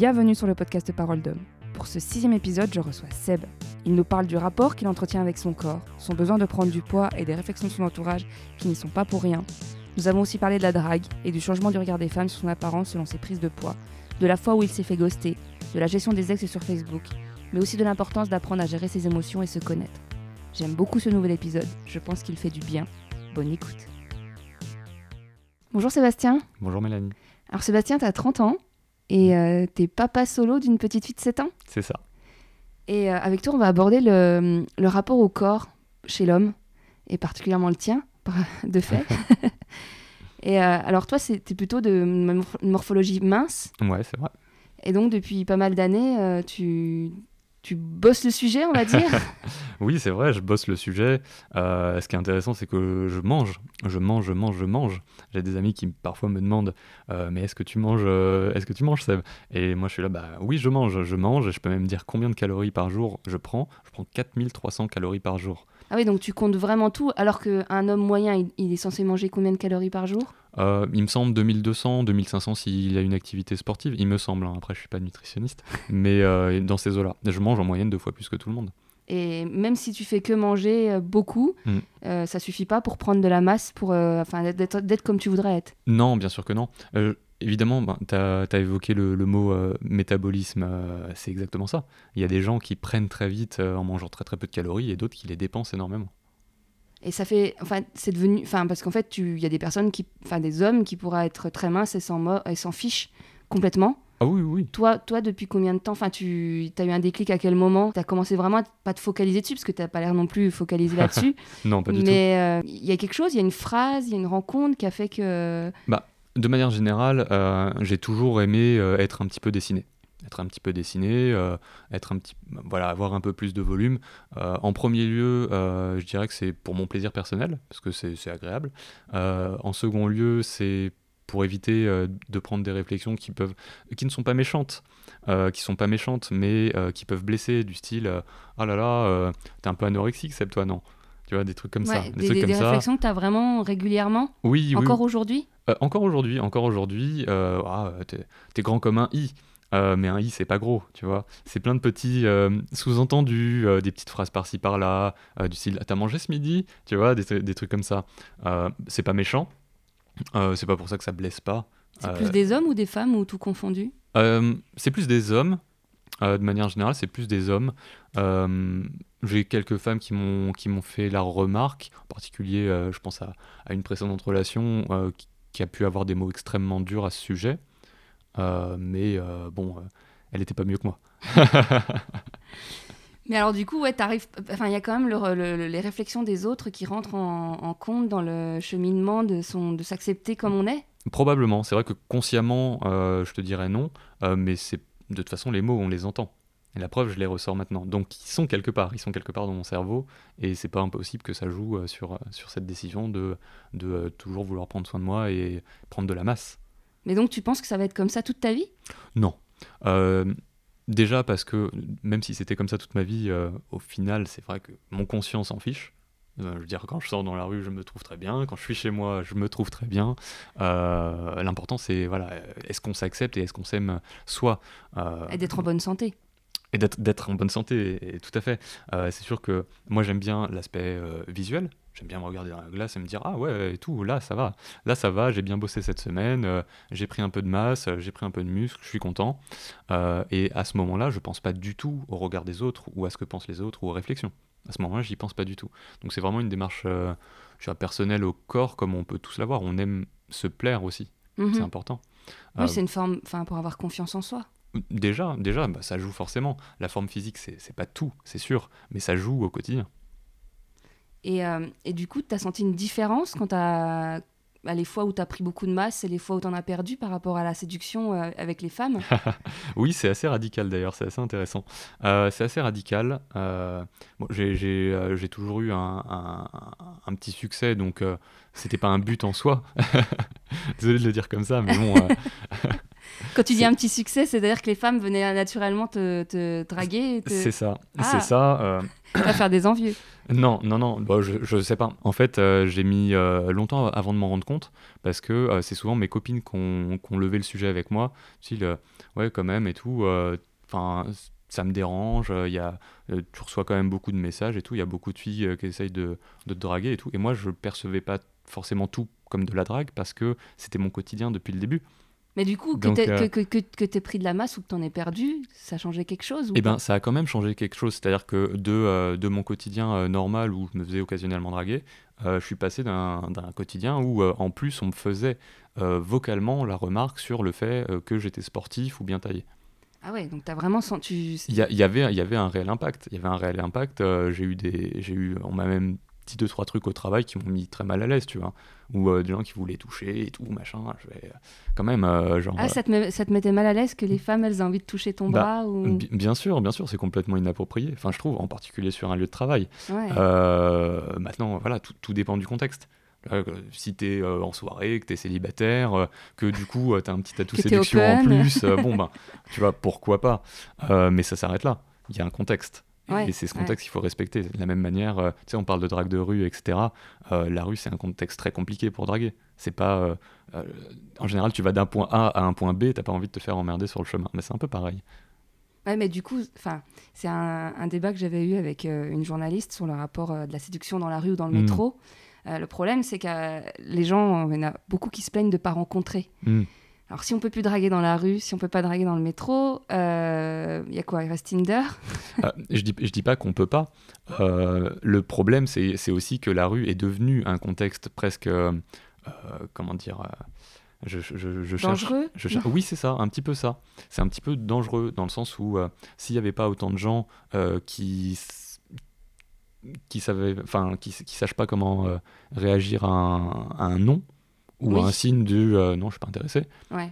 Bienvenue sur le podcast Parole d'homme. Pour ce sixième épisode, je reçois Seb. Il nous parle du rapport qu'il entretient avec son corps, son besoin de prendre du poids et des réflexions de son entourage qui n'y sont pas pour rien. Nous avons aussi parlé de la drague et du changement du regard des femmes sur son apparence selon ses prises de poids, de la fois où il s'est fait ghoster, de la gestion des ex sur Facebook, mais aussi de l'importance d'apprendre à gérer ses émotions et se connaître. J'aime beaucoup ce nouvel épisode, je pense qu'il fait du bien. Bonne écoute. Bonjour Sébastien. Bonjour Mélanie. Alors Sébastien, tu as 30 ans et euh, t'es papa solo d'une petite fille de 7 ans? C'est ça. Et euh, avec toi, on va aborder le, le rapport au corps chez l'homme, et particulièrement le tien, de fait. et euh, alors toi, t'es plutôt de morphologie mince, Ouais, c'est vrai. et donc depuis pas mal d'années, euh, tu, tu bosses le sujet, on va dire? Oui, c'est vrai, je bosse le sujet. Euh, ce qui est intéressant, c'est que je mange. Je mange, je mange, je mange. J'ai des amis qui parfois me demandent euh, Mais est-ce que tu manges euh, Est-ce que tu manges, Seb? Et moi, je suis là Bah oui, je mange. Je mange. Et je peux même dire combien de calories par jour je prends? Je prends 4300 calories par jour. Ah oui, donc tu comptes vraiment tout, alors qu'un homme moyen, il, il est censé manger combien de calories par jour? Euh, il me semble 2200, 2500 s'il a une activité sportive. Il me semble. hein. Après, je suis pas nutritionniste. mais euh, dans ces eaux-là. Je mange en moyenne deux fois plus que tout le monde. Et même si tu fais que manger euh, beaucoup, Mm. euh, ça suffit pas pour prendre de la masse, pour enfin d'être comme tu voudrais être? Non, bien sûr que non. Évidemment, ben, tu as, évoqué le, le mot euh, métabolisme, euh, c'est exactement ça. Il y a des gens qui prennent très vite euh, en mangeant très très peu de calories et d'autres qui les dépensent énormément. Et ça fait, enfin, c'est devenu, enfin, parce qu'en fait, tu- il y a des personnes qui, enfin, des hommes qui pourraient être très minces et s'en fichent complètement. Ah oui, oui. Toi, toi, depuis combien de temps, enfin, tu as eu un déclic à quel moment? Tu as commencé vraiment à pas te focaliser dessus, parce que tu pas l'air non plus focalisé là-dessus. Non, pas du tout. Mais il y a quelque chose, il y a une phrase, il y a une rencontre qui a fait que. De manière générale, euh, j'ai toujours aimé euh, être un petit peu dessiné. Être un petit peu dessiné, euh, être un petit, voilà, avoir un peu plus de volume. En premier lieu, je dirais que c'est pour mon plaisir personnel, parce que c'est agréable. En second lieu, c'est pour éviter de prendre des réflexions qui peuvent, qui ne sont pas méchantes, qui sont pas méchantes, mais qui peuvent blesser, du style, ah là là, euh, t'es un peu anorexique, c'est toi, non Tu vois, des trucs comme ça, des, des, trucs des- comme des ça. réflexions que tu as vraiment régulièrement, Oui, oui, encore aujourd'hui euh, encore aujourd'hui, encore aujourd'hui, euh, ah, euh, t'es, grand comme un i. Euh, mais un i, c'est pas gros, tu vois. C'est plein de petits sous-entendus, des petites phrases par-ci par-là, du style T'as mangé ce midi Tu vois, des, des trucs comme ça. C'est pas méchant, c'est pas pour ça que ça blesse pas. C'est plus des hommes ou des femmes ou tout confondu? C'est plus des hommes, de manière générale, c'est plus des hommes. J'ai quelques femmes qui m'ont qui m'ont fait la remarque, en particulier, euh, je pense à, à une précédente relation euh, qui, qui a pu avoir des mots extrêmement durs à ce sujet, Euh, mais euh, bon, euh, elle était pas mieux que moi. Mais alors du coup, ouais, t'arrives. Enfin, il y a quand même le- le- le- les réflexions des autres qui rentrent en, en compte dans le cheminement de son de s'accepter comme on est? Probablement, c'est vrai que consciemment, euh, je te dirais non, euh, mais c'est de toute façon les mots, on les entend. Et la preuve, je les ressors maintenant. Donc ils sont quelque part, ils sont quelque part dans mon cerveau, et c'est pas impossible que ça joue euh, sur, euh, sur cette décision de, de euh, toujours vouloir prendre soin de moi et prendre de la masse. Mais donc, tu penses que ça va être comme ça toute ta vie? Non. Euh, déjà parce que même si c'était comme ça toute ma vie, euh, au final, c'est vrai que mon conscient s'en fiche. Euh, je veux dire, quand je sors dans la rue, je me trouve très bien. Quand je suis chez moi, je me trouve très bien. L'important, c'est voilà, est-ce qu'on s'accepte et est-ce qu'on s'aime soi? Et d'être en bonne santé. Et d'être en bonne santé, et, et tout à fait. Euh, c'est sûr que moi j'aime bien l'aspect euh, visuel. J'aime bien me regarder dans la glace et me dire ah ouais et tout là ça va, là ça va, j'ai bien bossé cette semaine, euh, j'ai pris un peu de masse, j'ai pris un peu de muscle, je suis content. Et à ce moment-là, je pense pas du tout au regard des autres ou à ce que pensent les autres ou aux réflexions. À ce moment-là, j'y pense pas du tout. Donc c'est vraiment une démarche je dirais, personnelle au corps comme on peut tous l'avoir. On aime se plaire aussi, Mhm. c'est important. Oui, c'est une forme, enfin, pour avoir confiance en soi. Déjà, déjà, bah, ça joue forcément. La forme physique, c'est pas tout, c'est sûr, mais ça joue au quotidien. Et, euh, et du coup, tu as senti une différence quand tu as. les fois où tu as pris beaucoup de masse et les fois où tu en as perdu par rapport à la séduction euh, avec les femmes? Oui, c'est assez radical d'ailleurs, c'est assez intéressant. Euh, c'est assez radical. euh, bon, j'ai toujours eu un, un- un petit succès, donc c'était pas un but en soi. Désolé de le dire comme ça, mais bon. Quand tu dis un petit succès, c'est-à-dire que les femmes venaient naturellement te, te draguer te c'est ça, Ah. c'est ça. euh, pas faire des envieux. Non, non, non, bon, je, je sais pas. En fait, euh, j'ai mis euh, longtemps avant de m'en rendre compte parce que euh, c'est souvent mes copines qui ont, levé le sujet avec moi. Style, ouais, quand même et tout. Enfin, ça me dérange. Il y a, tu reçois quand même beaucoup de messages et tout. Il y a beaucoup de filles qui essayent de, de te draguer et tout. Et moi, je percevais pas forcément tout comme de la drague parce que c'était mon quotidien depuis le début. Mais du coup, que Donc, t'aies euh, que, que, pris de la masse ou que t'en aies perdu, ça changeait quelque chose ou Eh ben, ça a quand même changé quelque chose. C'est-à-dire que de, euh, de mon quotidien euh, normal où je me faisais occasionnellement draguer, je suis passé d'un quotidien où, en plus, on me faisait vocalement la remarque sur le fait que j'étais sportif ou bien taillé. Ah ouais, donc t'as vraiment senti. Il y, a- y avait, y avait un réel impact. Il y avait un réel impact. j'ai eu des, j'ai eu, on m'a même dit deux trois trucs au travail qui m'ont mis très mal à l'aise, tu vois. Ou euh, des gens qui voulaient toucher et tout, machin. Je vais, euh, quand même, euh, genre. Ah, ça te, met- ça te mettait mal à l'aise que les femmes, elles aient envie de toucher ton Bah, bras ou... Bi- Bien sûr, bien sûr, c'est complètement inapproprié. Enfin, je trouve, en particulier sur un lieu de travail. Ouais. Euh, maintenant, voilà, tout, tout dépend du contexte. Si t'es en soirée, que t'es célibataire, que du coup t'as un petit tatou t'es séduction en plus, bon ben, tu vois, pourquoi pas. Mais ça s'arrête là. Il y a un contexte. Et- Ouais, et c'est ce ouais. contexte qu'il faut respecter. De la même manière, euh, tu sais, on parle de drague de rue, etc. Euh, la rue, c'est un contexte très compliqué pour draguer. C'est pas. euh, en général, tu vas d'un point A à un point B, t'as pas envie de te faire emmerder sur le chemin. Mais c'est un peu pareil. Ouais, mais du coup, c'est un, un débat que j'avais eu avec une journaliste sur le rapport de la séduction dans la rue ou dans le Mm. métro. Le problème, c'est que les gens, il y en a beaucoup qui se plaignent de pas rencontrer. Mm. Alors, si on peut plus draguer dans la rue, si on peut pas draguer dans le métro, euh, il y a quoi? Il reste Tinder? Euh, je dis, je dis pas qu'on peut pas. Euh, le problème, c'est aussi que la rue est devenue un contexte presque, euh, euh, comment dire, euh, je, je- cherche. Dangereux? je Oui, c'est ça, un petit peu ça. C'est un petit peu dangereux dans le sens où euh, s'il n'y avait pas autant de gens euh, qui qui savaient, enfin, qui, qui sachent pas comment euh, réagir à un, à un non ou Oui. un signe du euh, non, je suis pas intéressé Ouais.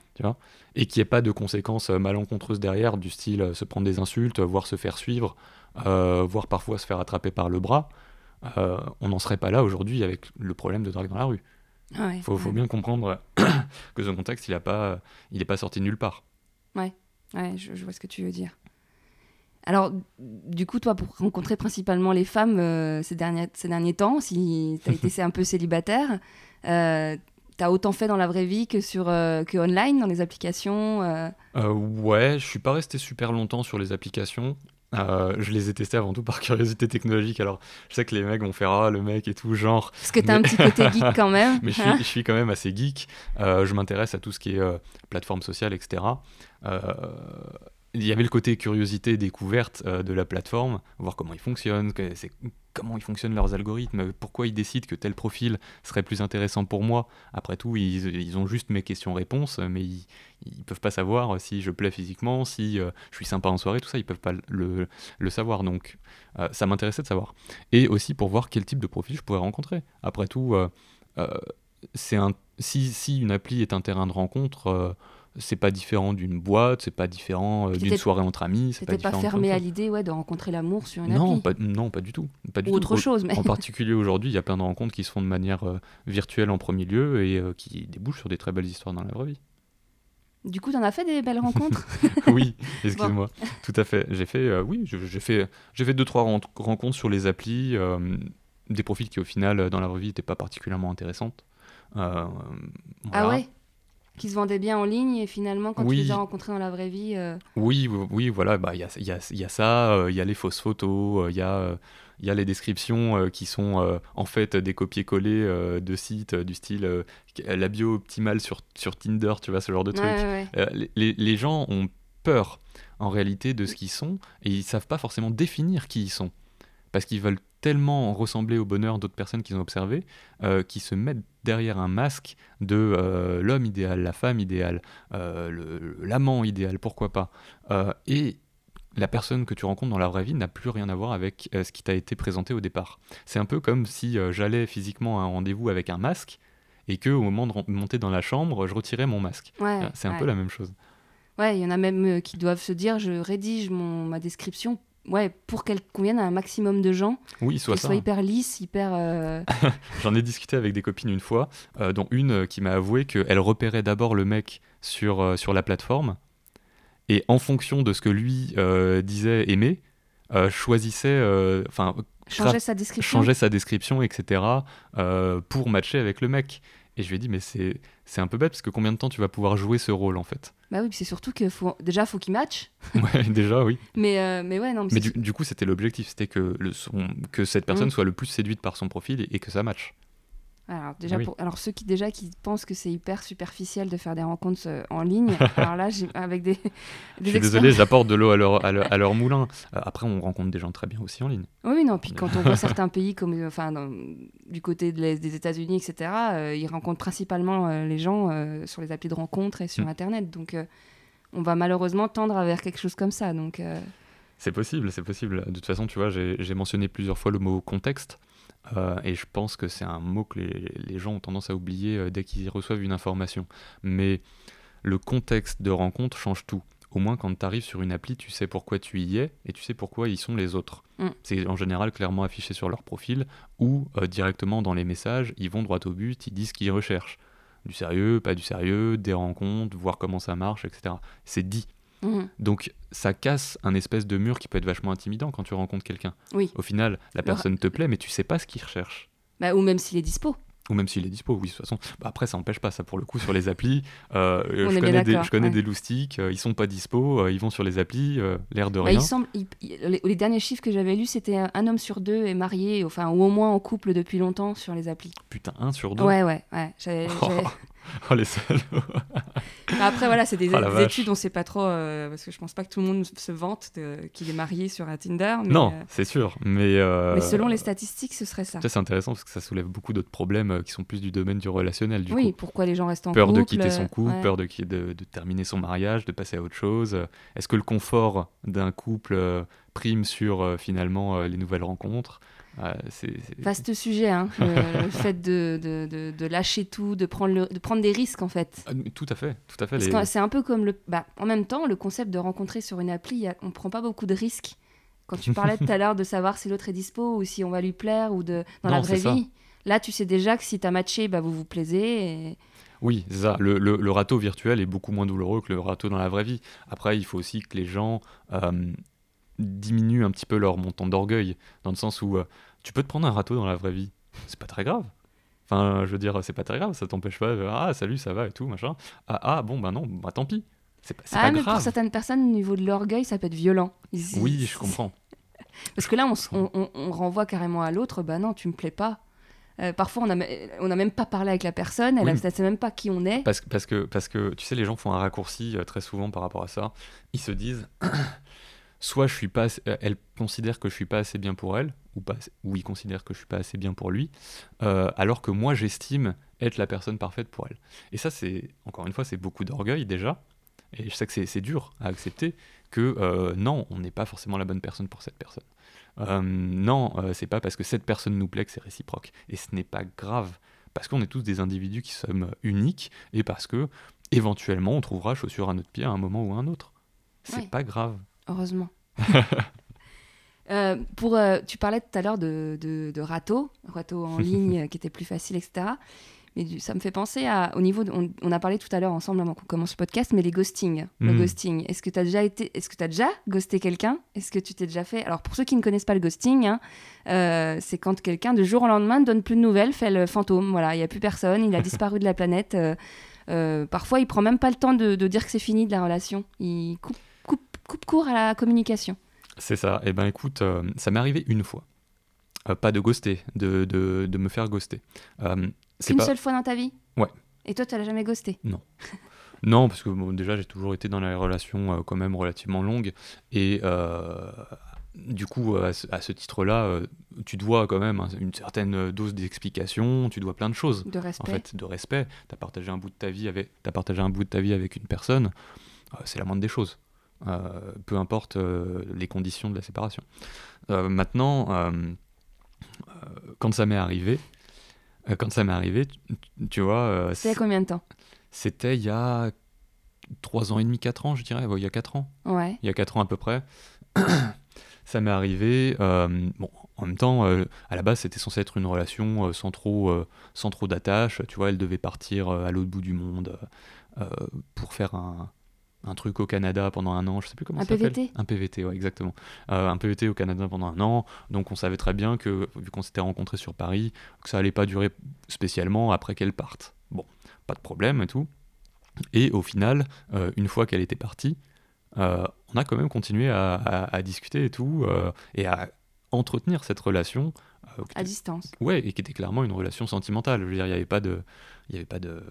et qu'il n'y ait pas de conséquences euh, malencontreuses derrière, du style euh, se prendre des insultes, voire se faire suivre, voire parfois se faire attraper par le bras, on n'en serait pas là aujourd'hui avec le problème de drague dans la rue. Ouais, Il faut, faut ouais. bien comprendre que ce contexte, il n'est pas, il est pas sorti de nulle part. Ouais, je, je vois ce que tu veux dire. Alors, du coup, toi, pour rencontrer principalement les femmes euh, ces, derniers, ces derniers temps, si tu as été un peu célibataire, euh, tu as autant fait dans la vraie vie que, sur, euh, que online, dans les applications euh, Euh, ouais, je suis pas resté super longtemps sur les applications. Je les ai testés avant tout par curiosité technologique. Alors, je sais que les mecs vont faire ah le mec et tout genre, Parce que tu as un petit côté geek quand même. mais je suis, je suis quand même assez geek. Je m'intéresse à tout ce qui est plateforme sociale, etc. Il y avait le côté curiosité découverte euh, de la plateforme, voir comment ils fonctionnent, comment ils fonctionnent leurs algorithmes, pourquoi ils décident que tel profil serait plus intéressant pour moi. Après tout, ils, ils ont juste mes questions-réponses, mais ils, ils peuvent pas savoir si je plais physiquement, si euh, je suis sympa en soirée, tout ça, ils peuvent pas le, le savoir. Donc, euh, ça m'intéressait de savoir. Et aussi pour voir quel type de profil je pourrais rencontrer. Après tout, c'est un, si, si une appli est un terrain de rencontre, c'est pas différent d'une boîte, c'est pas différent euh, d'une soirée entre amis, c'est pas fermé à l'idée ouais, de rencontrer l'amour sur une. Non, appli pas, non, pas du tout. Pas du Ou tout. autre Au- chose, mais En particulier aujourd'hui, il y a plein de rencontres qui se font de manière euh, virtuelle en premier lieu et euh, qui débouchent sur des très belles histoires dans la vraie vie. du coup, t'en as fait des belles rencontres oui, excuse-moi. Tout à fait. J'ai fait, oui, j'ai fait, fait deux trois ren- rencontres sur les applis, des profils qui au final dans la vraie vie n'étaient pas particulièrement intéressantes. Ah ouais? Qui se vendaient bien en ligne et finalement, quand Oui. tu les as rencontrés dans la vraie vie. euh, Oui, oui, voilà, bah, il y, a, y, a, y a ça, euh, il y a les fausses photos, euh, il y, a, euh, il y a les descriptions euh, qui sont euh, en fait des copier-coller euh, de sites du style la bio optimale sur, sur Tinder, tu vois, ce genre de truc. ouais, ouais, ouais. Les- les, les gens ont peur en réalité de ce qu'ils sont et ils savent pas forcément définir qui ils sont parce qu'ils veulent tellement ressembler au bonheur d'autres personnes qu'ils ont observées euh, qu'ils se mettent derrière un masque de euh, l'homme idéal, la femme idéale, euh, l'amant idéal, pourquoi pas. Euh, et la personne que tu rencontres dans la vraie vie n'a plus rien à voir avec ce qui t'a été présenté au départ. C'est un peu comme si j'allais physiquement à un rendez-vous avec un masque et que au moment de monter dans la chambre, je retirais mon masque. Ouais, C'est un ouais. peu la même chose. Ouais, il y en a même qui doivent se dire je rédige mon, ma description ouais, pour qu'elle convienne à un maximum de gens, Oui, soit qu'elle ça. soit hyper lisse, hyper. euh, J'en ai discuté avec des copines une fois, euh, dont une euh, qui m'a avoué qu'elle repérait d'abord le mec sur, euh, sur la plateforme, et en fonction de ce que lui disait aimer, choisissait, enfin, Changer sa description. changer sa description, etc. pour matcher avec le mec. Et je lui ai dit, mais c'est c'est un peu bête parce que combien de temps tu vas pouvoir jouer ce rôle en fait? Bah oui, puis c'est surtout que faut... déjà, faut qu'il match. Ouais, déjà, oui. Mais, euh, mais ouais, non, mais, Mais du, du coup, c'était l'objectif, c'était que, le son- que cette personne Mm. soit le plus séduite par son profil et, et que ça match. Alors, déjà, Ah oui. pour... alors ceux qui déjà qui pensent que c'est hyper superficiel de faire des rencontres euh, en ligne, alors là, avec des, des Je suis désolé, j'apporte de l'eau à leur, à, leur, à leur moulin. Euh, après, on rencontre des gens très bien aussi en ligne. Oui, non. Puis quand on voit certains pays comme, euh, enfin, dans- du côté de des États-Unis, etc., euh, ils rencontrent principalement les gens sur les applis de rencontres et sur Mm. Internet. Donc, on va malheureusement tendre vers quelque chose comme ça. Donc, C'est possible, c'est possible. De toute façon, tu vois, j'ai mentionné plusieurs fois le mot contexte. Euh, et je pense que c'est un mot que les, les gens ont tendance à oublier euh, dès qu'ils reçoivent une information. Mais le contexte de rencontre change tout. Au moins, quand tu arrives sur une appli, tu sais pourquoi tu y es et tu sais pourquoi ils sont les autres. Mm. C'est en général clairement affiché sur leur profil ou euh, directement dans les messages, ils vont droit au but, ils disent ce qu'ils recherchent. Du sérieux, pas du sérieux, des rencontres, voir comment ça marche, etc. C'est dit. Mhm. Donc ça casse un espèce de mur qui peut être vachement intimidant quand tu rencontres quelqu'un. Oui. Au final, la personne te plaît, mais tu sais pas ce qu'il recherche. Bah, ou même s'il est dispo. Ou même s'il est dispo, oui, de toute façon. Bah, après, ça n'empêche pas, ça pour le coup, sur les applis. euh, On je, connais des, je connais ouais. des loustiques, euh, ils sont pas dispo, euh, ils vont sur les applis, euh, l'air de Bah, rien. il semble, il- il- les, derniers chiffres que j'avais lus, c'était un, homme sur deux est marié, enfin, ou au moins en couple depuis longtemps sur les applis. Putain, un sur deux. Ouais, ouais, ouais. Oh les salauds. Après, voilà, c'est des, Oh, des études, on sait pas trop, euh, parce que je pense pas que tout le monde se vante qu'il est marié sur un Tinder. Mais, non, euh, c'est sûr. Mais, euh, mais selon les statistiques, ce serait ça. ça, c'est intéressant parce que ça soulève beaucoup d'autres problèmes qui sont plus du domaine du relationnel. Du oui, coup. pourquoi les gens restent en peur couple de quitter son couple, ouais. peur de, de, de terminer son mariage, de passer à autre chose. Est-ce que le confort d'un couple sur euh, finalement euh, les nouvelles rencontres Euh, Vaste sujet, hein, le, le fait de, de, de, de lâcher tout, de prendre, le- de prendre des risques en fait. Ah, Tout à fait, tout à fait. Les- c'est un peu comme le. Bah, en même temps, le concept de rencontrer sur une appli, a- on prend pas beaucoup de risques. Quand tu parlais tout à l'heure de savoir si l'autre est dispo ou si on va lui plaire ou de dans la vraie ça. vie, là tu sais déjà que si t'as matché, bah, vous vous plaisez. Et... Oui, c'est ça. Le, le- le râteau virtuel est beaucoup moins douloureux que le râteau dans la vraie vie. Après, il faut aussi que les gens euh, diminuent un petit peu leur montant d'orgueil, dans le sens où euh, tu peux te prendre un râteau dans la vraie vie. C'est pas très grave. Enfin, je veux dire, c'est pas très grave, ça t'empêche pas de ah salut, ça va et tout, machin. Ah, ah bon, bah non, bah tant pis. C'est pas, Ah, pas mais grave. pour certaines personnes, au niveau de l'orgueil, ça peut être violent. Oui, je comprends. Parce que là, on, on- on- on renvoie carrément à l'autre, bah non, tu me plais pas. Euh, parfois, on n'a on a même pas parlé avec la personne, elle Oui. ne sait même pas qui on est. Parce, que- parce, que, parce que, tu sais, les gens font un raccourci euh, très souvent par rapport à ça. Ils se disent, soit je suis pas, assez- euh, elle considère que je suis pas assez bien pour elle, ou, pas, ou il considère que je suis pas assez bien pour lui, euh, alors que moi j'estime être la personne parfaite pour elle. Et ça, c'est, encore une fois, c'est beaucoup d'orgueil déjà. Et je sais que c'est- c'est dur à accepter que euh, non, on n'est pas forcément la bonne personne pour cette personne. Euh, non, c'est pas parce que cette personne nous plaît que c'est réciproque. Et ce n'est pas grave. Parce qu'on est tous des individus qui sommes uniques et parce que éventuellement on trouvera chaussure à notre pied à un moment ou à un autre. C'est Ouais. pas grave. Heureusement. Euh, pour, euh, tu parlais tout à l'heure de, de, de râteau, râteau en ligne qui était plus facile, etc. Mais du- ça me fait penser à, au niveau, de- on, on a parlé tout à l'heure ensemble avant qu'on commence le podcast, mais les ghostings, le Mm. ghosting. Est-ce que tu as déjà été, est-ce que tu déjà ghosté quelqu'un? Est-ce que tu t'es déjà fait Alors pour ceux qui ne connaissent pas le ghosting, hein, euh, c'est quand quelqu'un de jour au lendemain ne donne plus de nouvelles, fait le fantôme. Voilà, il y a plus personne, il a disparu de la planète. euh, parfois, il prend même pas le temps de, de dire que c'est fini de la relation. Il coupe, coupe, court à la communication. C'est ça. Et ben écoute, euh, ça m'est arrivé une fois. Euh, pas de ghoster, de, de, de me faire ghoster. Euh, c'est pas... seule fois dans ta vie? Ouais. Et toi, tu l'as jamais ghosté? Non, parce que bon, déjà j'ai toujours été dans les relations euh, quand même relativement longues. Et du coup, à ce, titre-là, tu dois quand même hein, une certaine dose d'explication, tu dois plein de choses. de en respect fait, de respect. Tu as partagé un bout de ta vie avec, as partagé un bout de ta vie avec une personne, c'est la moindre des choses. Euh, peu importe euh, les conditions de la séparation. Euh, maintenant, quand ça m'est arrivé, quand ça m'est arrivé, tu, tu vois, C'était combien de temps? c'était il y a 3 ans et demi, 4 ans, je dirais, ouais, il y a 4 ans Ouais. il y a 4 ans à peu près. ça m'est arrivé. euh, bon, en même temps, euh, à la base, c'était censé être une relation euh, sans trop, sans trop d'attache. Tu vois, elle devait partir à l'autre bout du monde pour faire un, un truc au Canada pendant un an, je sais plus comment Un ça s'appelle. PVT Un PVT, ouais, exactement. Euh, un PVT au Canada pendant un an, donc on savait très bien que, vu qu'on s'était rencontrés sur Paris, que ça allait pas durer spécialement après qu'elle parte. Bon, pas de problème et tout. Et au final, euh, une fois qu'elle était partie, euh, on a quand même continué à, à- à discuter et tout, et à entretenir cette relation. À était- distance. Ouais, et qui était clairement une relation sentimentale. Je veux dire, il n'y avait pas de. Il y avait pas de.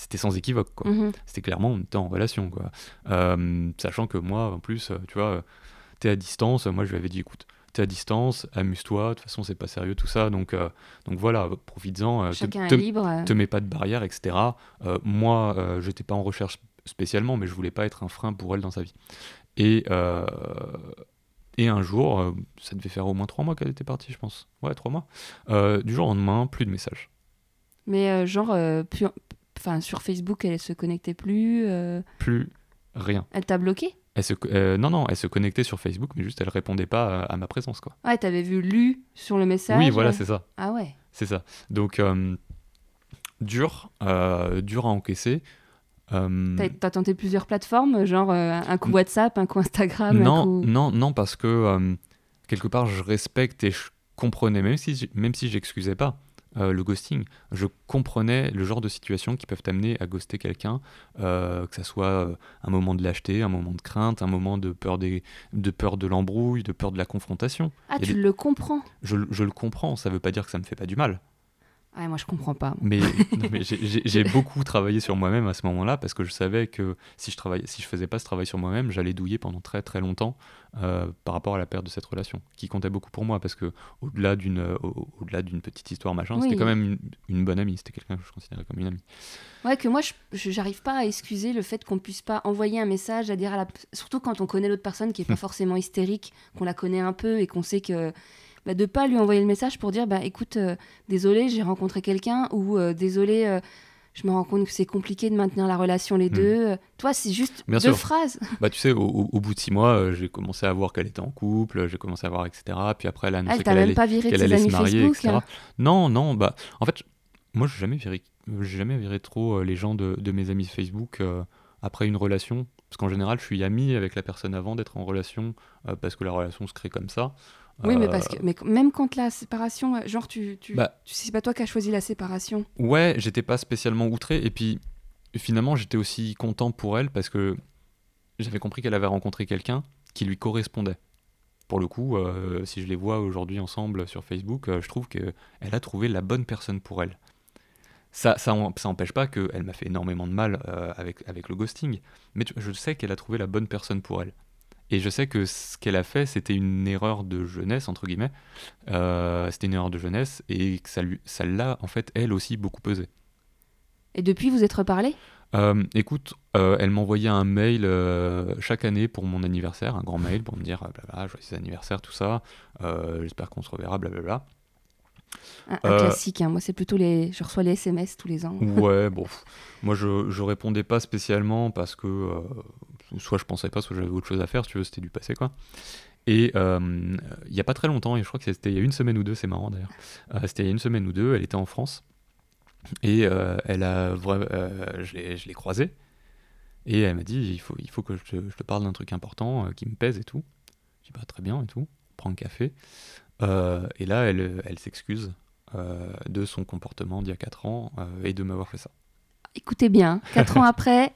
C'était sans équivoque, quoi. Mhm. C'était clairement, on était en relation, quoi. Euh, sachant que moi, en plus, euh, tu vois, t'es à distance. Moi, je lui avais dit, écoute, t'es à distance, amuse-toi. De toute façon, c'est pas sérieux, tout ça. Donc, euh, donc voilà, profites-en. te- Chacun te, est libre. te mets pas de barrière, etc. Moi, euh, j'étais pas en recherche spécialement, mais je voulais pas être un frein pour elle dans sa vie. Et, et un jour, euh, ça devait faire au moins trois mois qu'elle était partie, je pense. Ouais, trois mois. Euh, du jour au lendemain, plus de messages. Mais euh, genre, plus- enfin, sur Facebook, elle se connectait plus. euh, Plus rien. Elle t'a bloqué? Elle se, euh, non, non, elle se connectait sur Facebook, mais juste elle répondait pas à, à ma présence, quoi. Ouais, t'avais vu lu sur le message? Oui, voilà, c'est ça. Ah ouais. C'est ça. Donc, euh, dur, euh, dur à encaisser. Euh, T'as t'as tenté plusieurs plateformes, genre euh, un coup WhatsApp, un coup Instagram, un non, coup... non, non, parce que euh, quelque part, je respecte et je comprenais, même si, j- même si j'excusais pas euh, le ghosting, je comprenais le genre de situation qui peuvent t'amener à ghoster quelqu'un, euh, que ça soit euh, un moment de lâcheté, un moment de crainte, un moment de peur, des, de peur de l'embrouille, de peur de la confrontation. Ah, tu des- le comprends Je, je le comprends, ça veut pas dire que ça me fait pas du mal. Ouais, moi je comprends pas. Mais, j'ai- beaucoup travaillé sur moi-même à ce moment-là parce que je savais que si je travaillais, si je faisais pas ce travail sur moi-même, j'allais douiller pendant très très longtemps euh, par rapport à la perte de cette relation, qui comptait beaucoup pour moi parce que au-delà d'une euh, au- au-delà d'une petite histoire machin, Oui. c'était quand même une, une bonne amie, c'était quelqu'un que je considérais comme une amie. Ouais, que moi, je- je j'arrive pas à excuser le fait qu'on puisse pas envoyer un message à dire à la... Surtout quand on connaît l'autre personne qui est pas forcément hystérique, qu'on la connaît un peu et qu'on sait que... Bah, de pas lui envoyer le message pour dire, bah écoute, euh, désolé, j'ai rencontré quelqu'un ou euh, désolé, euh, je me rends compte que c'est compliqué de maintenir la relation les Hmm. deux. Toi, c'est juste Bien deux sûr. phrases. Bah tu sais, au, au- au bout de six mois, euh, j'ai commencé à voir qu'elle était en couple, j'ai commencé à voir etc. Puis après, elle a annoncé t'a qu'elle allait, pas viré qu'elle allait amis se marier, Facebook. etc. hein. Non, non, bah en fait, moi j'ai jamais viré, j'ai jamais viré trop euh, les gens de, de mes amis Facebook euh, après une relation, parce qu'en général, je suis ami avec la personne avant d'être en relation, parce que la relation se crée comme ça. Oui, mais Euh, parce que mais même quand la séparation, euh, genre tu, tu, Bah. tu c'est pas toi qui as choisi la séparation. Ouais, j'étais pas spécialement outré, et puis finalement, j'étais aussi content pour elle parce que j'avais compris qu'elle avait rencontré quelqu'un qui lui correspondait. Pour le coup, euh, si je les vois aujourd'hui ensemble sur Facebook, euh, je trouve qu'elle a trouvé la bonne personne pour elle. Ça, ça, ça empêche pas qu'elle m'a fait énormément de mal euh, avec, avec le ghosting, mais tu- je sais qu'elle a trouvé la bonne personne pour elle. Et je sais que ce qu'elle a fait, c'était une erreur de jeunesse, entre guillemets. Euh, c'était une erreur de jeunesse, et que ça lui- ça l'a, en fait, elle aussi, beaucoup pesé. Et depuis, vous êtes reparlé? Euh, écoute, euh, elle m'envoyait un mail chaque année pour mon anniversaire, un grand mail pour me dire blabla, joyeux anniversaire, tout ça. J'espère qu'on se reverra, blablabla. Un, un classique. hein. Moi, c'est plutôt les. Je reçois les SMS tous les ans. Ouais, bon, moi je, je répondais pas spécialement parce que soit je pensais pas, soit j'avais autre chose à faire, si tu veux, c'était du passé quoi. Et euh, il y a pas très longtemps, et je crois que c'était il y a une semaine ou deux, c'est marrant d'ailleurs. Euh, c'était il y a une semaine ou deux, elle était en France et euh, elle a, je l'ai je l'ai croisée et elle m'a dit il faut, il faut que je te, je te parle d'un truc important qui me pèse et tout. Je dis bah très bien et tout, on prend un café. Et là, elle, elle s'excuse de son comportement d'il y a 4 ans et de m'avoir fait ça. Écoutez bien, quatre ans après,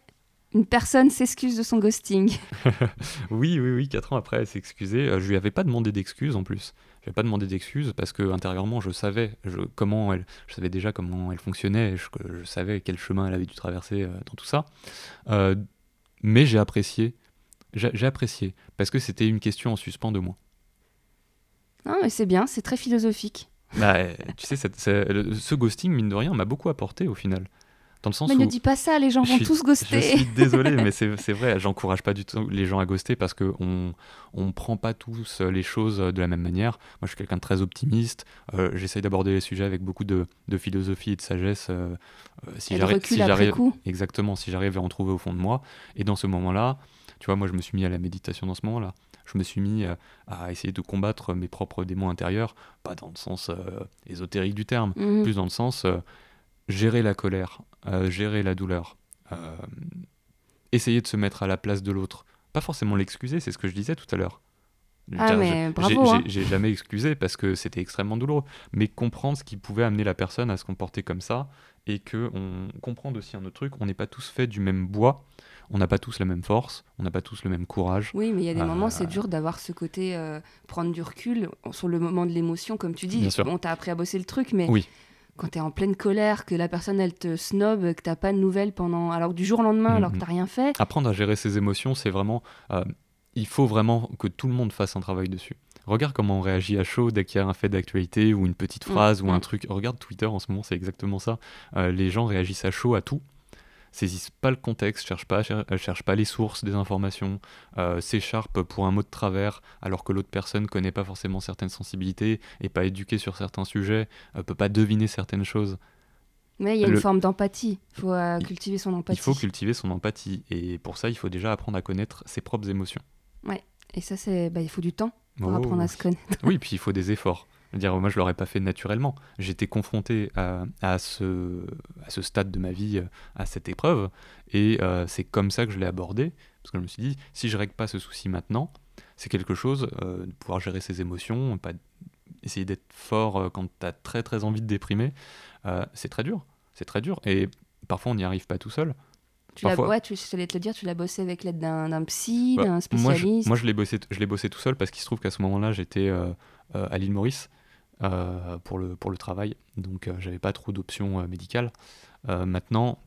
une personne s'excuse de son ghosting. Oui, oui, oui, 4 ans après, elle s'est excusée. Euh, je lui avais pas demandé d'excuses en plus. Je lui avais pas demandé d'excuses parce que intérieurement, je savais je, comment elle, je savais déjà comment elle fonctionnait, je, savais quel chemin elle avait dû traverser euh, dans tout ça. Euh, mais j'ai apprécié, j'ai apprécié parce que c'était une question en suspens de moi. Non, mais c'est bien, c'est très philosophique. Bah, tu sais, le- ce ghosting, mine de rien, m'a beaucoup apporté au final. Dans le sens Mais où ne dis pas ça, les gens Je vont suis- tous Je ghoster. suis désolé, mais c'est vrai, j'encourage pas du tout les gens à ghoster parce que on, prend pas tous les choses de la même manière. Moi, je suis quelqu'un de très optimiste. euh, J'essaye d'aborder les sujets avec beaucoup de, de philosophie et de sagesse. euh, euh, si j'arrive, si exactement, si j'arrive à en trouver au fond de moi. Et dans ce moment-là, tu vois, moi, je me suis mis à la méditation dans ce moment-là. Je me suis mis à essayer de combattre mes propres démons intérieurs, pas dans le sens euh, ésotérique du terme, Mhm. plus dans le sens euh, gérer la colère, euh, gérer la douleur. euh, essayer de se mettre à la place de l'autre. Pas forcément l'excuser, c'est ce que je disais tout à l'heure. Ah, mais bravo, hein. J'ai jamais excusé parce que c'était extrêmement douloureux. Mais comprendre ce qui pouvait amener la personne à se comporter comme ça et que on comprendre aussi un autre truc, on n'est pas tous faits du même bois, on n'a pas tous la même force, on n'a pas tous le même courage. Oui, mais il y a des moments, c'est euh, dur d'avoir ce côté euh, prendre du recul sur le moment de l'émotion, comme tu dis. Bien sûr. On t'a appris à bosser le truc, mais oui. Quand tu es en pleine colère, que la personne elle te snob, que t'as pas de nouvelles pendant, alors du jour au lendemain, alors que t'as rien fait. Apprendre à gérer ses émotions, c'est vraiment, euh, il faut vraiment que tout le monde fasse un travail dessus. Regarde comment on réagit à chaud dès qu'il y a un fait d'actualité ou une petite mm, phrase ou un mm. truc. Regarde Twitter en ce moment, c'est exactement ça. Euh, les gens réagissent à chaud à tout saisissent pas le contexte, cherchent pas, cherchent pas les sources des informations, euh, s'écharpent pour un mot de travers alors que l'autre personne connaît pas forcément certaines sensibilités, et pas éduquée sur certains sujets, euh, peut pas deviner certaines choses. Mais il y a une forme d'empathie. Il faut euh, cultiver son empathie. Il faut cultiver son empathie, et pour ça, il faut déjà apprendre à connaître ses propres émotions. Ouais, et ça, c'est, bah, il faut du temps pour oh, apprendre à se connaître. oui, puis il faut des efforts. Dire, moi, je l'aurais pas fait naturellement. J'étais confronté à, à, ce, à ce stade de ma vie, euh, à cette épreuve, et euh, c'est comme ça que je l'ai abordé, parce que je me suis dit, si je règle pas ce souci maintenant, c'est quelque chose euh, de pouvoir gérer ses émotions, pas essayer d'être fort quand tu as très très envie de déprimer, c'est très dur, c'est très dur, et parfois on n'y arrive pas tout seul. Tu l'as, ouais, tu, je te le dire, tu l'as bossé avec l'aide d'un, psy, bah, d'un spécialiste. Moi, je, l'ai bossé, je l'ai bossé tout seul parce qu'il se trouve qu'à ce moment-là, j'étais à l'île Maurice euh, pour, le, pour le travail, donc euh, j'avais pas trop d'options euh, médicales. maintenant,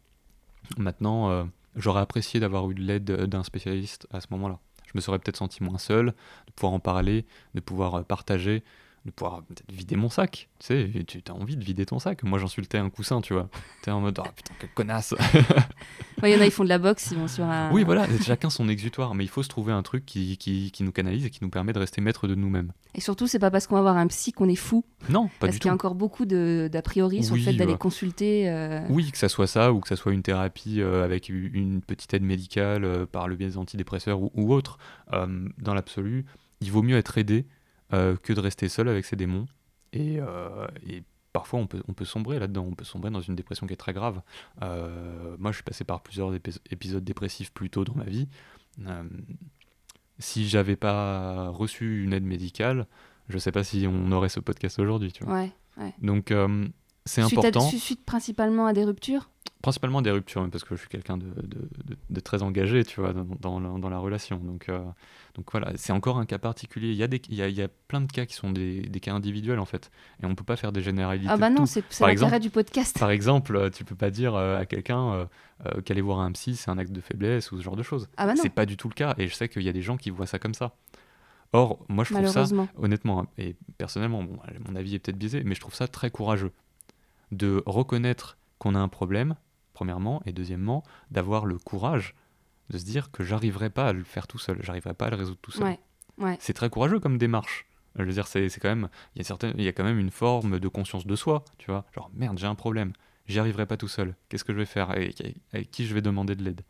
maintenant j'aurais apprécié d'avoir eu l'aide d'un spécialiste à ce moment-là. Je me serais peut-être senti moins seul, de pouvoir en parler, de pouvoir partager, de pouvoir vider mon sac. Tu sais, tu as envie de vider ton sac. Moi, j'insultais un coussin, tu vois. T'es en mode, oh putain, quelle connasse. Il y en a, ils font de la boxe, ils vont sur un. Oui, voilà, chacun son exutoire. Mais il faut se trouver un truc qui, qui, qui nous canalise et qui nous permet de rester maître de nous-mêmes. Et surtout, c'est pas parce qu'on va voir un psy qu'on est fou. Non, pas du tout. Parce qu'il y a encore beaucoup d'a priori sur le fait d'aller consulter. Euh, oui, que ça soit ça ou que ça soit une thérapie euh, avec une petite aide médicale euh, par le biais des antidépresseurs ou, ou autre. dans l'absolu, il vaut mieux être aidé que de rester seul avec ses démons. Et, euh, et parfois, on peut, on peut sombrer là-dedans, on peut sombrer dans une dépression qui est très grave. Euh, moi, je suis passé par plusieurs épisodes dépressifs plus tôt dans ma vie. si j'avais pas reçu une aide médicale, je sais pas si on aurait ce podcast aujourd'hui. Tu vois. Ouais, ouais. Donc, c'est important. Tu suite principalement à des ruptures? Principalement des ruptures, parce que je suis quelqu'un de, de, de, très engagé, tu vois, dans, dans, dans la relation. Donc, euh, donc voilà, c'est encore un cas particulier. Il y, a des, il, y a, il y a plein de cas qui sont des, des, cas individuels, en fait. Et on ne peut pas faire des généralités. Ah bah non, c'est l'intérêt du podcast. Par exemple, tu peux pas dire euh, à quelqu'un euh, qu'aller voir un psy, c'est un acte de faiblesse ou ce genre de choses. Ah bah non. C'est pas du tout le cas. Et je sais qu'il y a des gens qui voient ça comme ça. Or, moi, je trouve ça, honnêtement, et personnellement, bon, mon avis est peut-être biaisé, mais je trouve ça très courageux de reconnaître qu'on a un problème, premièrement, et deuxièmement, d'avoir le courage de se dire que j'arriverai pas à le faire tout seul, j'arriverai pas à le résoudre tout seul. C'est très courageux comme démarche. Je veux dire, c'est quand même, il y a il y a quand même une forme de conscience de soi, tu vois. Genre merde, j'ai un problème, j'y arriverai pas tout seul. Qu'est-ce que je vais faire avec, qui je vais demander de l'aide?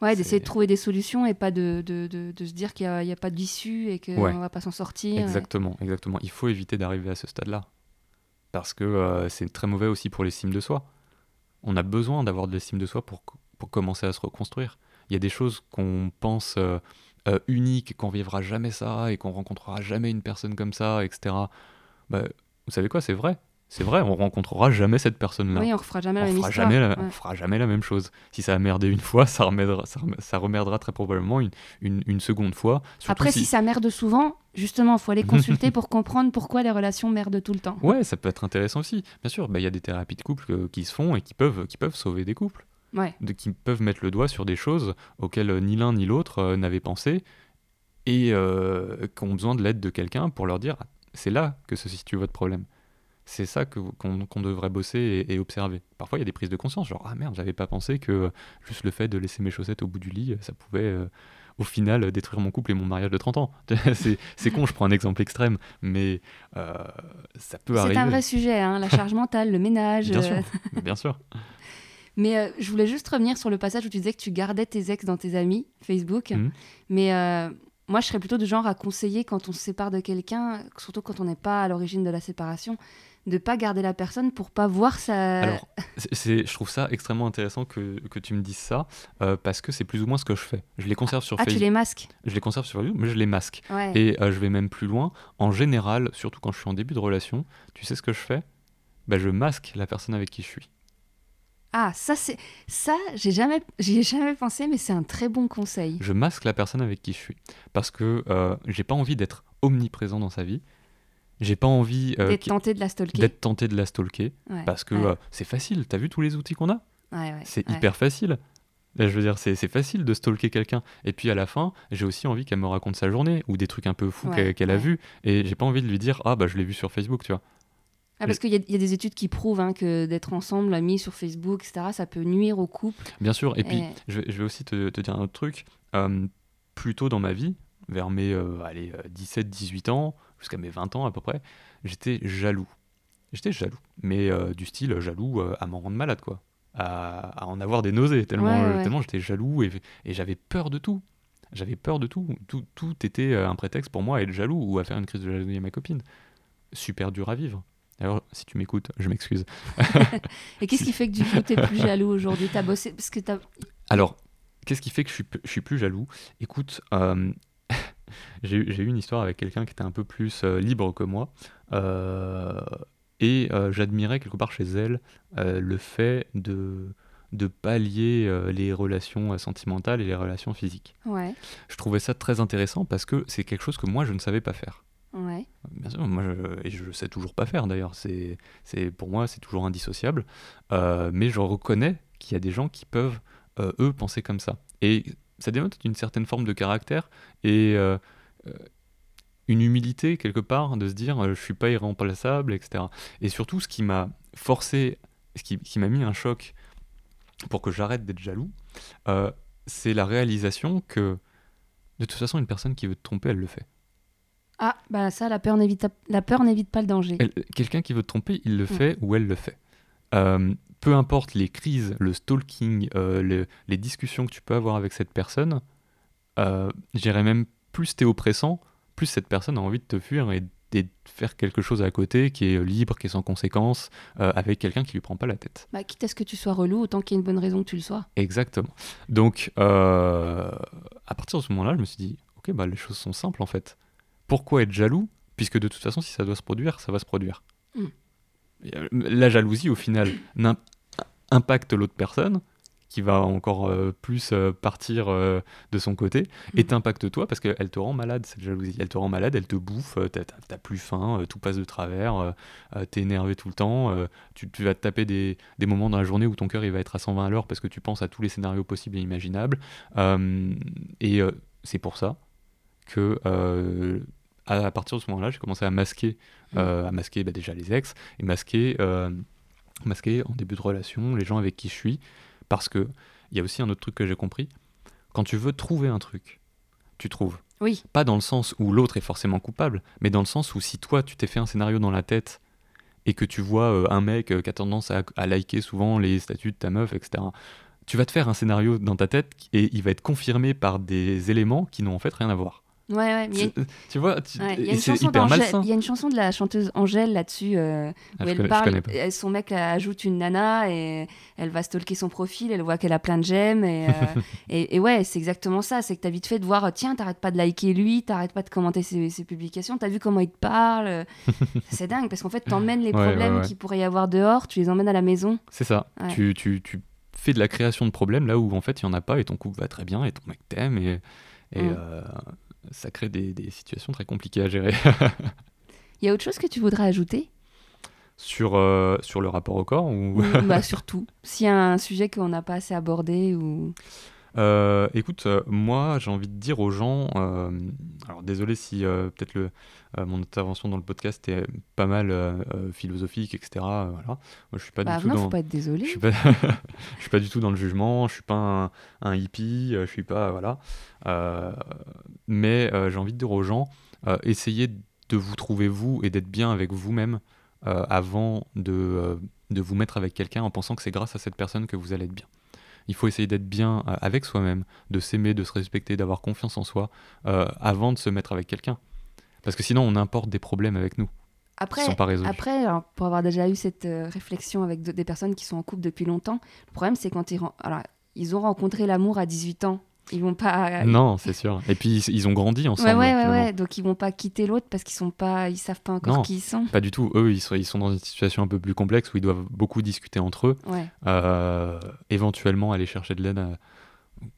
Ouais, d'essayer de trouver des solutions et pas de, de, de, se dire qu'il n'y a, pas d'issue et qu'on ne va pas s'en sortir. Exactement, exactement. Il faut éviter d'arriver à ce stade-là parce que euh, c'est très mauvais aussi pour l'estime de soi. On a besoin d'avoir de l'estime de soi pour, pour, commencer à se reconstruire. Il y a des choses qu'on pense euh, euh, uniques, qu'on vivra jamais ça et qu'on rencontrera jamais une personne comme ça, etc. Bah, vous savez quoi, c'est vrai. C'est vrai, on rencontrera jamais cette personne-là. Oui, on fera jamais la même histoire. Jamais On fera jamais la même chose. Si ça a merdé une fois, ça, remerdera, ça, remerdera très probablement une, une, une seconde fois. Après, si... ça merde souvent, justement, il faut aller consulter pour comprendre pourquoi les relations merdent tout le temps. Ouais, ça peut être intéressant aussi. Bien sûr, bah, il y a des thérapies de couple euh, qui se font et qui peuvent, qui peuvent sauver des couples. Ouais. De, qui peuvent mettre le doigt sur des choses auxquelles euh, ni l'un ni l'autre euh, n'avaient pensé et qui ont besoin de l'aide de quelqu'un pour leur dire c'est là que se situe votre problème c'est ça qu'on devrait bosser et, observer. Parfois, il y a des prises de conscience, genre ah merde, j'avais pas pensé que juste le fait de laisser mes chaussettes au bout du lit, ça pouvait euh, au final détruire mon couple et mon mariage de 30 ans. c'est con, je prends un exemple extrême, mais euh, ça peut arriver. C'est un vrai sujet, hein, la charge mentale, le ménage. Bien sûr, euh. bien sûr. Mais je voulais juste revenir sur le passage où tu disais que tu gardais tes ex dans tes amis Facebook. Mmh. Mais moi, je serais plutôt du genre à conseiller quand on se sépare de quelqu'un, surtout quand on n'est pas à l'origine de la séparation, de pas garder la personne pour pas voir sa. Alors, c'est, je trouve ça extrêmement intéressant que, que tu me dises ça, euh, parce que c'est plus ou moins ce que je fais. Je les conserve sur ah, Facebook. tu les masques Je les conserve sur Facebook, mais je les masque. Ouais. Et euh, je vais même plus loin. En général, surtout quand je suis en début de relation, tu sais ce que je fais? Ben, Je masque la personne avec qui je suis. Ah, ça, c'est ça, j'ai jamais, j'y ai jamais pensé, mais c'est un très bon conseil. Je masque la personne avec qui je suis. Parce que euh, j'ai pas envie d'être omniprésent dans sa vie. J'ai pas envie euh, D'être tenté de la stalker. d'être tenté de la stalker. Ouais, Parce que ouais, euh, c'est facile. T'as vu tous les outils qu'on a? Ouais, ouais, C'est hyper facile. Je veux dire, c'est facile de stalker quelqu'un. Et puis à la fin, j'ai aussi envie qu'elle me raconte sa journée ou des trucs un peu fous qu'elle a vus. Et j'ai pas envie de lui dire Ah, bah je l'ai vu sur Facebook, tu vois. Ah, parce qu'il y, a- il y a des études qui prouvent hein, que d'être ensemble, amis sur Facebook, etc., ça peut nuire au couple. Bien sûr. Et puis, je, vais, je vais aussi te, te dire un autre truc. Euh, plus tôt dans ma vie, vers mes euh, allez, 17-18 ans, jusqu'à mes 20 ans à peu près, j'étais jaloux. J'étais jaloux. Mais euh, du style jaloux euh, à m'en rendre malade, quoi. À, à en avoir des nausées, tellement, Ouais, euh, ouais. tellement j'étais jaloux et, et j'avais peur de tout. J'avais peur de tout. tout. Tout était euh, un prétexte pour moi à être jaloux ou à faire une crise de jalousie à ma copine. Super dur à vivre. Alors, si tu m'écoutes, je m'excuse. Et qu'est-ce qui fait que du coup, t'es plus jaloux aujourd'hui? T'as bossé parce que t'as. Alors, qu'est-ce qui fait que je suis, je suis plus jaloux? Écoute, euh, j'ai eu une histoire avec quelqu'un qui était un peu plus euh, libre que moi. euh, et j'admirais quelque part chez elle le fait de de pallier euh, les relations euh, sentimentales et les relations physiques. Ouais, Je trouvais ça très intéressant parce que c'est quelque chose que moi je ne savais pas faire. Ouais. Bien sûr, moi je, et je sais toujours pas faire d'ailleurs. C'est, c'est pour moi c'est toujours indissociable. Euh, mais je reconnais qu'il y a des gens qui peuvent euh, eux penser comme ça. Et ça démontre une certaine forme de caractère et euh, une humilité quelque part de se dire je suis pas irremplaçable, etc. Et surtout ce qui m'a forcé, ce qui, qui m'a mis un choc pour que j'arrête d'être jaloux, c'est la réalisation que de toute façon une personne qui veut te tromper, elle le fait. Ah, bah ça, la peur n'évite, la peur n'évite pas le danger. Elle- Quelqu'un qui veut te tromper, il le fait ou elle le fait. Euh, peu importe les crises, le stalking, euh, le- les discussions que tu peux avoir avec cette personne, euh, j'irais même plus t'es oppressant, plus cette personne a envie de te fuir et, et de faire quelque chose à côté qui est libre, qui est sans conséquence, euh, avec quelqu'un qui lui prend pas la tête. Bah, quitte à ce que tu sois relou, autant qu'il y ait une bonne raison que tu le sois. Exactement. Donc, euh, à partir de ce moment-là, je me suis dit, ok, bah, les choses sont simples en fait. Pourquoi être jaloux Puisque de toute façon, si ça doit se produire, ça va se produire. Mm. Et, euh, La jalousie, au final, impacte l'autre personne, qui va encore euh, plus euh, partir euh, de son côté, et Mm. t'impacte toi parce qu'elle te rend malade, cette jalousie. Elle te rend malade, elle te bouffe, t'as- plus faim, tout passe de travers, t'es énervé tout le temps, tu, tu vas te taper des, des moments dans la journée où ton cœur il va être à 120 à l'heure parce que tu penses à tous les scénarios possibles et imaginables. Et c'est pour ça que à, partir de ce moment-là, j'ai commencé à masquer, euh, à masquer bah, déjà les ex et masquer, euh, masquer en début de relation les gens avec qui je suis, parce que il y a aussi un autre truc que j'ai compris. Quand tu veux trouver un truc, tu trouves. Oui. Pas dans le sens où l'autre est forcément coupable, mais dans le sens où si toi tu t'es fait un scénario dans la tête et que tu vois euh, un mec qui a tendance à, à liker souvent les statuts de ta meuf, etc. Tu vas te faire un scénario dans ta tête et il va être confirmé par des éléments qui n'ont en fait rien à voir. Ouais, ouais. il y a C'est- Tu vois, tu- ouais, il y a une chanson hyper d'Angèle- malsain. il y a une chanson de la chanteuse Angèle là-dessus euh, où Ah, je elle connais- parle, et son mec ajoute une nana et elle va stalker son profil, elle voit qu'elle a plein de j'aime et, euh, et, et ouais, c'est exactement ça, c'est que t'as vite fait de voir, tiens, t'arrêtes pas de liker lui, t'arrêtes pas de commenter ses, ses publications, t'as vu comment il te parle, c'est dingue parce qu'en fait t'emmènes les Ouais, problèmes ouais. qu'il pourrait y avoir dehors, tu les emmènes à la maison. C'est ça. Tu, tu, tu fais de la création de problèmes là où en fait il n'y en a pas et ton couple va très bien et ton mec t'aime et, et Mm. euh, ça crée des, des situations très compliquées à gérer. Il y a autre chose que tu voudrais ajouter? Sur, euh, sur le rapport au corps ou... Bah, Surtout, s'il y a un sujet qu'on n'a pas assez abordé ou... Euh, écoute, euh, moi j'ai envie de dire aux gens, euh, alors désolé si peut-être le, mon intervention dans le podcast est pas mal philosophique, etc. voilà. Moi je suis pas Bah du tout non, dans... faut pas être désolé. Je suis pas, je suis pas du tout dans le jugement, je suis pas un, un hippie, je suis pas voilà. Mais j'ai envie de dire aux gens, essayez de vous trouver vous et d'être bien avec vous-même avant de, de vous mettre avec quelqu'un en pensant que c'est grâce à cette personne que vous allez être bien. Il faut essayer d'être bien euh, avec soi-même, de s'aimer, de se respecter, d'avoir confiance en soi euh, avant de se mettre avec quelqu'un. Parce que sinon, on importe des problèmes avec nous. Après, qui sont pas résolus. après alors, pour avoir déjà eu cette euh, réflexion avec de- des personnes qui sont en couple depuis longtemps, le problème c'est quand ils, ren- alors, ils ont rencontré l'amour à 18 ans. Ils vont pas. Non, c'est sûr. Et puis, ils, ils ont grandi ensemble. Ouais, ouais, ouais, ouais. Donc ils vont pas quitter l'autre parce qu'ils sont pas, ils savent pas encore Non. qui ils sont. Pas du tout. Eux, ils sont, ils sont dans une situation un peu plus complexe où ils doivent beaucoup discuter entre eux. Ouais. Euh, éventuellement aller chercher de l'aide, à-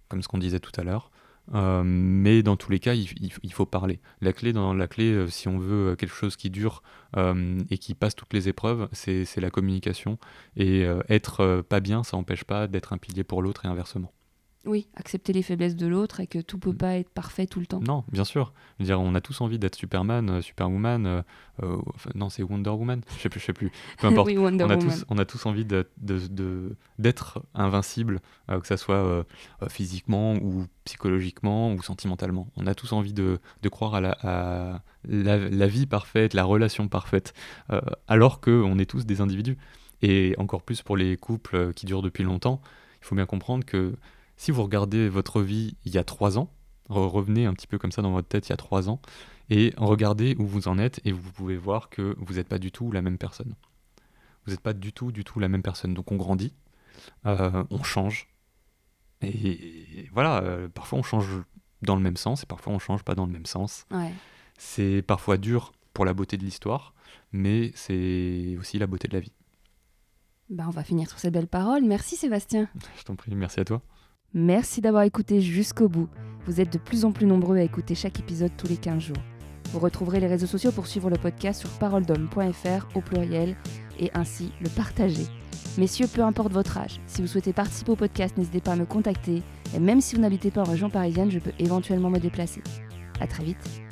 comme ce qu'on disait tout à l'heure. Euh, mais dans tous les cas, il, il- il faut parler. La clé, dans la clé, euh, si on veut euh, quelque chose qui dure euh, et qui passe toutes les épreuves, c'est la communication. Et euh, être euh, pas bien, ça n'empêche pas d'être un pilier pour l'autre et inversement. Oui, accepter les faiblesses de l'autre et que tout peut Mm. pas être parfait tout le temps. Non, bien sûr. Je veux dire, on a tous envie d'être Superman, euh, Superwoman. euh, euh, non, c'est Wonder Woman. Je sais plus, je sais plus. Peu importe. oui, Wonder on, a Woman. tous, on a tous envie de- de- de- d'être invincible, euh, que ça soit physiquement ou psychologiquement ou sentimentalement. On a tous envie de, de croire à, la, à la, la vie parfaite, la relation parfaite, alors qu'on est tous des individus. Et encore plus pour les couples qui durent depuis longtemps, il faut bien comprendre que si vous regardez votre vie il y a trois ans, re- revenez un petit peu comme ça dans votre tête il y a trois ans, et regardez où vous en êtes, et vous pouvez voir que vous n'êtes pas du tout la même personne vous n'êtes pas du tout, du tout la même personne. Donc on grandit, euh, on change. Et voilà, euh, parfois on change dans le même sens et parfois on change pas dans le même sens. Ouais. C'est parfois dur pour la beauté de l'histoire, mais c'est aussi la beauté de la vie. Bah, on va finir sur ces belles paroles. Merci Sébastien. Je t'en prie, merci à toi. Merci d'avoir écouté jusqu'au bout. Vous êtes de plus en plus nombreux à écouter chaque épisode tous les 15 jours. Vous retrouverez les réseaux sociaux pour suivre le podcast sur paroledhomme.fr au pluriel et ainsi le partager. Messieurs, peu importe votre âge, si vous souhaitez participer au podcast, n'hésitez pas à me contacter et même si vous n'habitez pas en région parisienne, je peux éventuellement me déplacer. À très vite.